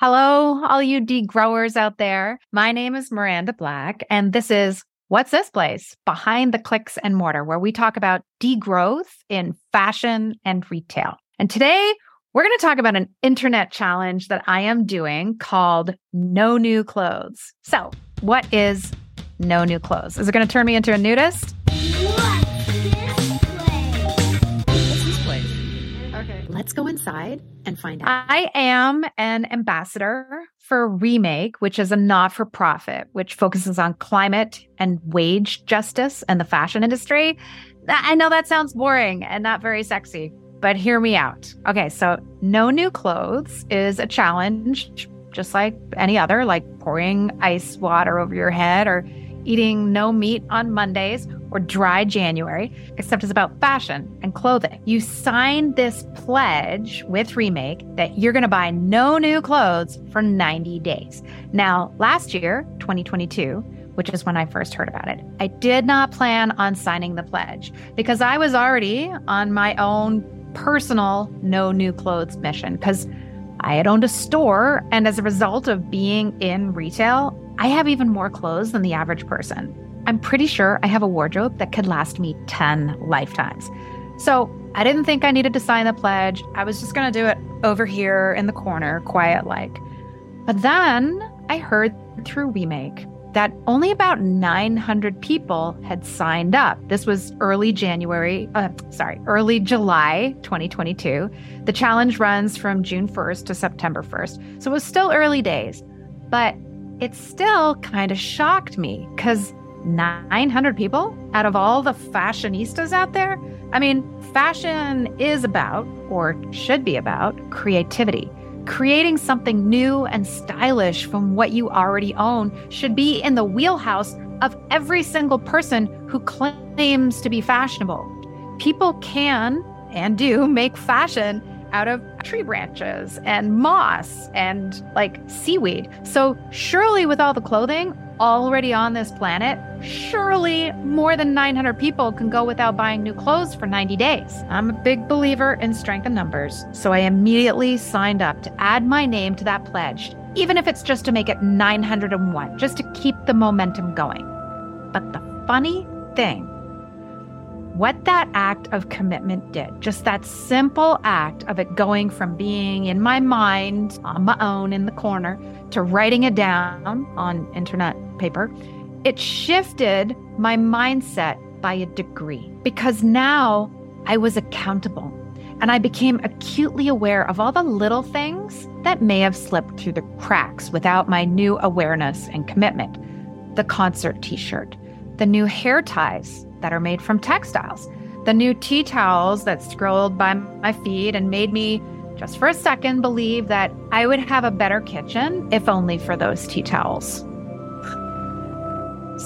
Hello, all you degrowers out there. My name is Miranda Black, and this is What's This Place? Behind the Clicks and Mortar, where we talk about degrowth in fashion and retail. And today, we're going to talk about an internet challenge that I am doing called No New Clothes. So, what is No New Clothes? Is it going to turn me into a nudist? Let's go inside and find out. I am an ambassador for Remake, which is a not for profit, which focuses on climate and wage justice and the fashion industry. I know that sounds boring and not very sexy, but hear me out. Okay, so no new clothes is a challenge, just like any other, like pouring ice water over your head or eating no meat on Mondays or dry January, except it's about fashion and clothing. You sign this pledge with Remake that you're going to buy no new clothes for 90 days. Now, last year, 2022, which is when I first heard about it, I did not plan on signing the pledge because I was already on my own personal no new clothes mission because I had owned a store. And as a result of being in retail, I have even more clothes than the average person. I'm pretty sure I have a wardrobe that could last me 10 lifetimes. So I didn't think I needed to sign the pledge. I was just going to do it over here in the corner, quiet like. But then I heard through Remake that only about 900 people had signed up. This was early January, uh, sorry, early July 2022. The challenge runs from June 1st to September 1st. So it was still early days. But it still kind of shocked me because 900 people out of all the fashionistas out there? I mean, fashion is about, or should be about, creativity. Creating something new and stylish from what you already own should be in the wheelhouse of every single person who claims to be fashionable. People can and do make fashion out of tree branches and moss and like seaweed. So, surely, with all the clothing already on this planet, surely more than 900 people can go without buying new clothes for 90 days. I'm a big believer in strength in numbers, so I immediately signed up to add my name to that pledge, even if it's just to make it 901, just to keep the momentum going. But the funny thing what that act of commitment did, just that simple act of it going from being in my mind on my own in the corner to writing it down on internet paper, it shifted my mindset by a degree because now I was accountable and I became acutely aware of all the little things that may have slipped through the cracks without my new awareness and commitment. The concert t shirt, the new hair ties that are made from textiles. The new tea towels that scrolled by my feet and made me, just for a second, believe that I would have a better kitchen if only for those tea towels.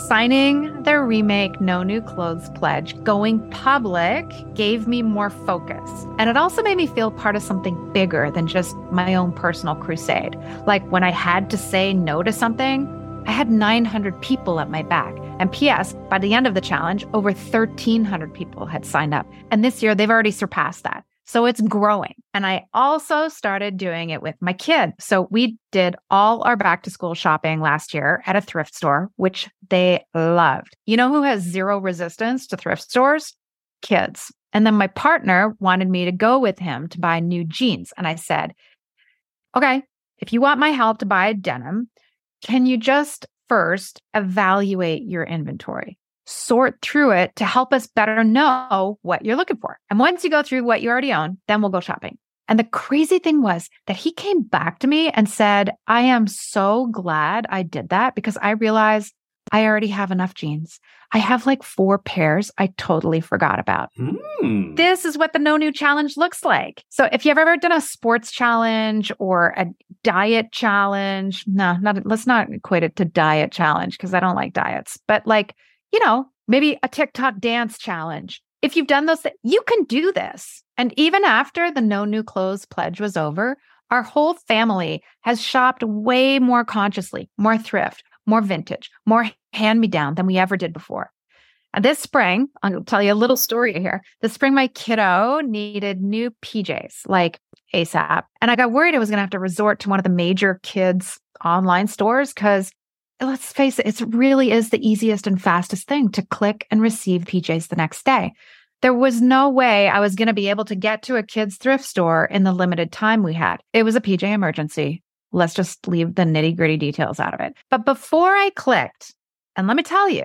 Signing their remake No New Clothes pledge, going public, gave me more focus. And it also made me feel part of something bigger than just my own personal crusade. Like when I had to say no to something, I had 900 people at my back. And P.S., by the end of the challenge, over 1,300 people had signed up. And this year, they've already surpassed that. So it's growing. And I also started doing it with my kid. So we did all our back to school shopping last year at a thrift store, which they loved. You know who has zero resistance to thrift stores? Kids. And then my partner wanted me to go with him to buy new jeans. And I said, okay, if you want my help to buy denim, can you just first evaluate your inventory? Sort through it to help us better know what you're looking for. And once you go through what you already own, then we'll go shopping. And the crazy thing was that he came back to me and said, I am so glad I did that because I realized I already have enough jeans. I have like four pairs I totally forgot about. Mm. This is what the no new challenge looks like. So if you've ever done a sports challenge or a diet challenge, no, not let's not equate it to diet challenge because I don't like diets, but like, you know, maybe a TikTok dance challenge. If you've done those, you can do this. And even after the no new clothes pledge was over, our whole family has shopped way more consciously, more thrift, more vintage, more hand me down than we ever did before. And this spring, I'll tell you a little story here. This spring, my kiddo needed new PJs, like ASAP. And I got worried I was going to have to resort to one of the major kids' online stores because let's face it, it really is the easiest and fastest thing to click and receive PJs the next day. There was no way I was going to be able to get to a kid's thrift store in the limited time we had. It was a PJ emergency. Let's just leave the nitty gritty details out of it. But before I clicked, and let me tell you,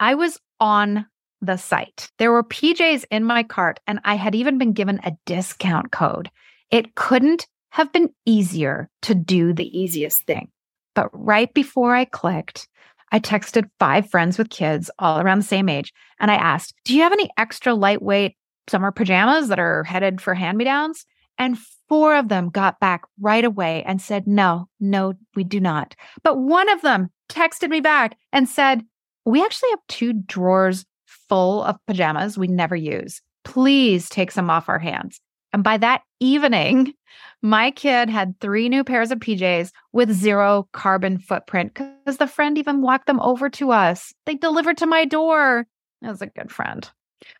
I was on the site. There were PJs in my cart, and I had even been given a discount code. It couldn't have been easier to do the easiest thing. But right before I clicked, I texted five friends with kids all around the same age, and I asked, Do you have any extra lightweight summer pajamas that are headed for hand me downs? And four of them got back right away and said, No, no, we do not. But one of them texted me back and said, We actually have two drawers full of pajamas we never use. Please take some off our hands. And by that evening, my kid had three new pairs of PJs with zero carbon footprint because the friend even walked them over to us. They delivered to my door. That was a good friend.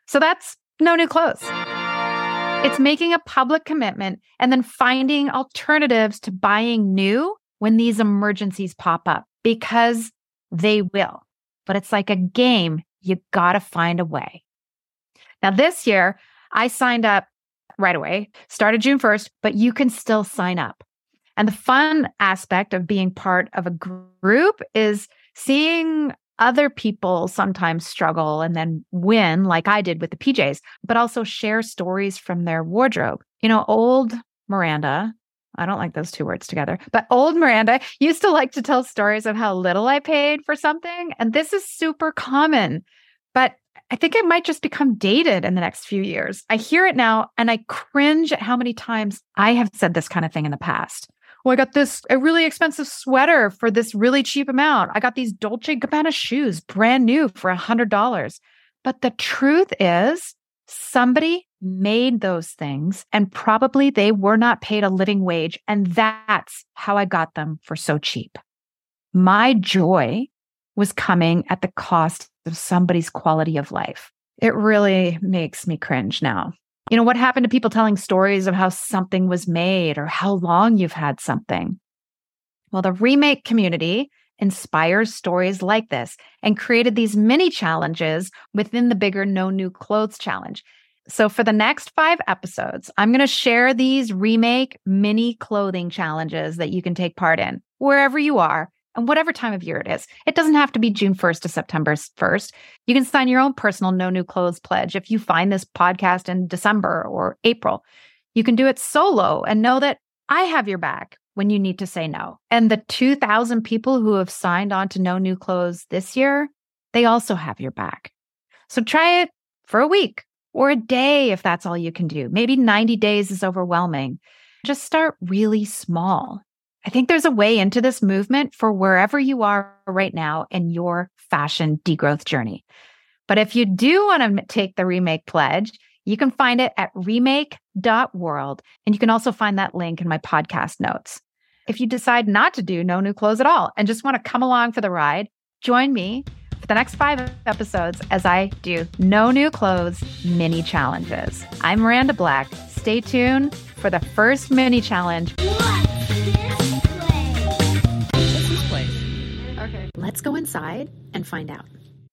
So that's no new clothes. It's making a public commitment and then finding alternatives to buying new when these emergencies pop up because they will. But it's like a game. You got to find a way. Now, this year, I signed up right away, started June 1st, but you can still sign up. And the fun aspect of being part of a group is seeing other people sometimes struggle and then win, like I did with the PJs, but also share stories from their wardrobe. You know, old Miranda, I don't like those two words together, but old Miranda used to like to tell stories of how little I paid for something. And this is super common. But I think it might just become dated in the next few years. I hear it now and I cringe at how many times I have said this kind of thing in the past well, I got this a really expensive sweater for this really cheap amount. I got these Dolce Gabbana shoes brand new for a hundred dollars. But the truth is somebody made those things and probably they were not paid a living wage. And that's how I got them for so cheap. My joy was coming at the cost of somebody's quality of life. It really makes me cringe now. You know, what happened to people telling stories of how something was made or how long you've had something? Well, the remake community inspires stories like this and created these mini challenges within the bigger No New Clothes challenge. So, for the next five episodes, I'm going to share these remake mini clothing challenges that you can take part in wherever you are and whatever time of year it is. It doesn't have to be June 1st to September 1st. You can sign your own personal no new clothes pledge if you find this podcast in December or April. You can do it solo and know that I have your back when you need to say no. And the 2,000 people who have signed on to No New Clothes this year, they also have your back. So try it for a week or a day if that's all you can do. Maybe 90 days is overwhelming. Just start really small I think there's a way into this movement for wherever you are right now in your fashion degrowth journey. But if you do want to take the remake pledge, you can find it at remake.world. And you can also find that link in my podcast notes. If you decide not to do no new clothes at all and just want to come along for the ride, join me for the next five episodes as I do no new clothes mini challenges. I'm Miranda Black. Stay tuned for the first mini challenge. Let's go inside and find out.